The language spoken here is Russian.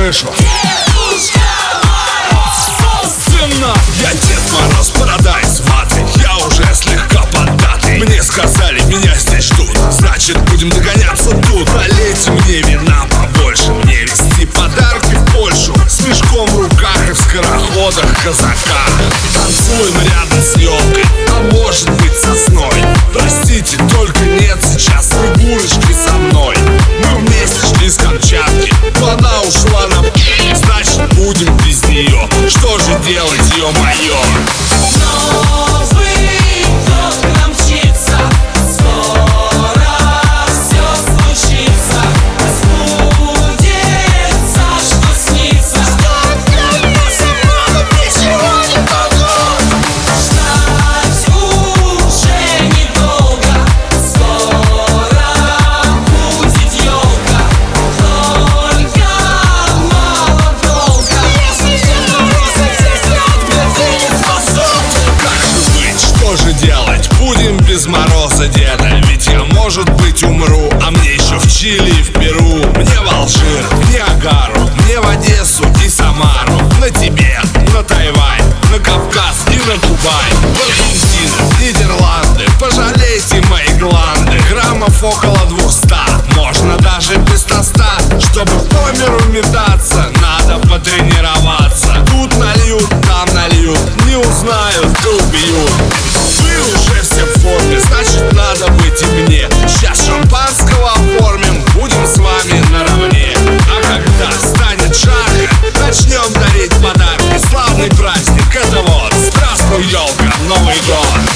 крышу Собственно, я Дед Мороз Парадайз Матри, я уже слегка поддатый Мне сказали, меня здесь ждут. Значит, будем догонять. mayor. Алжир, в Ниагару Мне в Одессу и Самару На Тибет, на Тайвань, на Кавказ и на Дубай. В Нидерланды Пожалейте мои гланды Граммов около going gone.